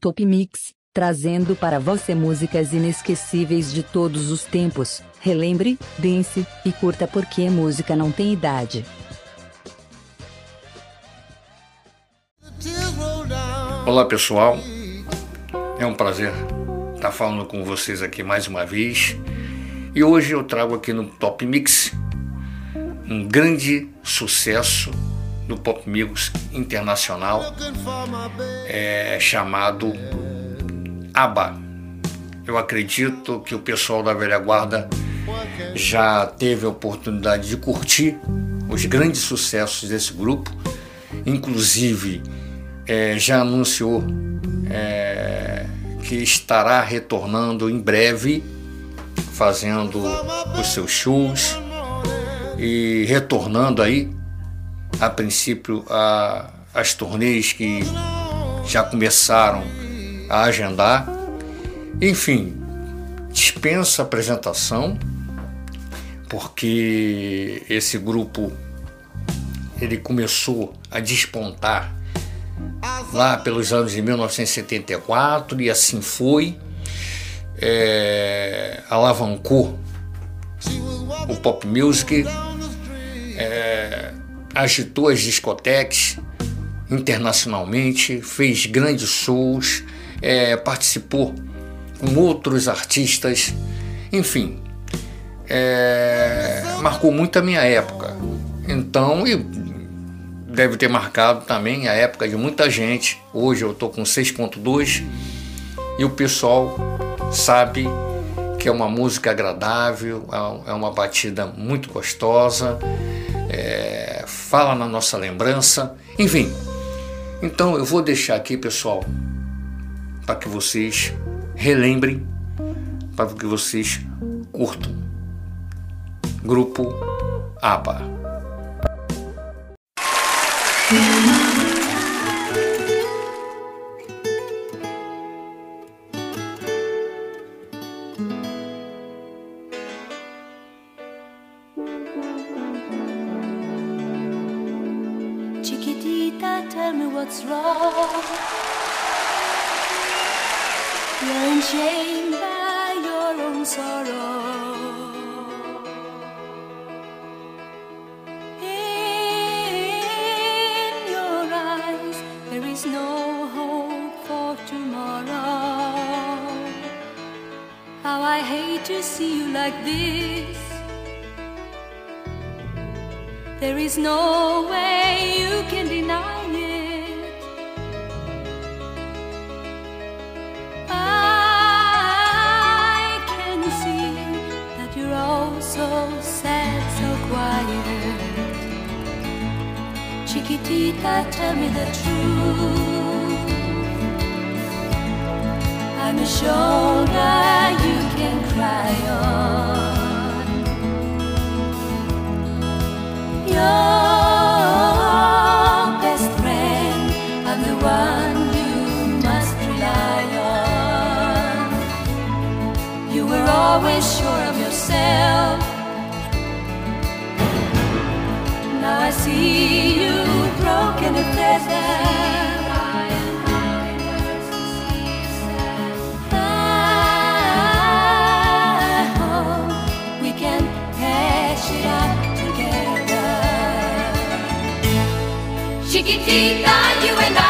Top Mix, trazendo para você músicas inesquecíveis de todos os tempos. Relembre, dance e curta porque música não tem idade. Olá pessoal, é um prazer estar falando com vocês aqui mais uma vez. E hoje eu trago aqui no Top Mix um grande sucesso do pop music internacional é, chamado ABBA. Eu acredito que o pessoal da velha guarda já teve a oportunidade de curtir os grandes sucessos desse grupo, inclusive é, já anunciou é, que estará retornando em breve, fazendo os seus shows e retornando aí a princípio a, as turnês que já começaram a agendar. Enfim, dispensa apresentação, porque esse grupo ele começou a despontar lá pelos anos de 1974 e assim foi, é, alavancou o pop music, agitou as discotecas internacionalmente, fez grandes shows, é, participou com outros artistas, enfim, é, marcou muito a minha época. Então, e deve ter marcado também a época de muita gente. Hoje eu estou com 6.2 e o pessoal sabe que é uma música agradável, é uma batida muito gostosa é, fala na nossa lembrança, enfim. Então eu vou deixar aqui, pessoal, para que vocês relembrem, para que vocês curtam. Grupo ABBA. I see you like this. There is no way you can deny it. I can see that you're all so sad, so quiet. Chiquitita, tell me the truth. I'm sure cry. Chiquitita, you and I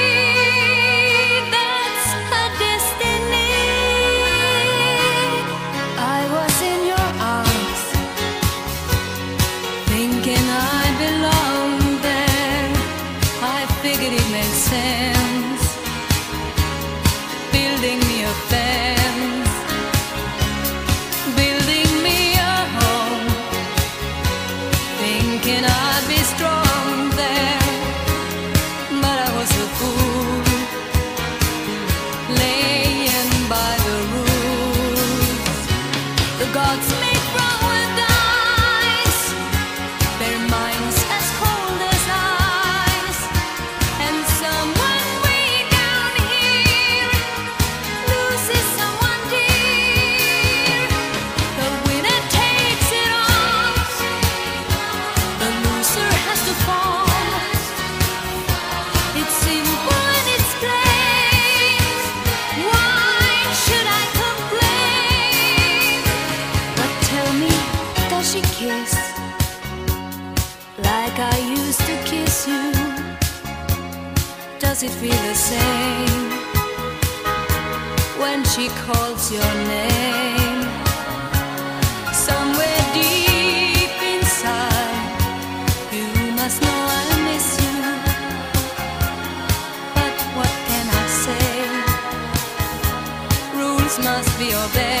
be all day.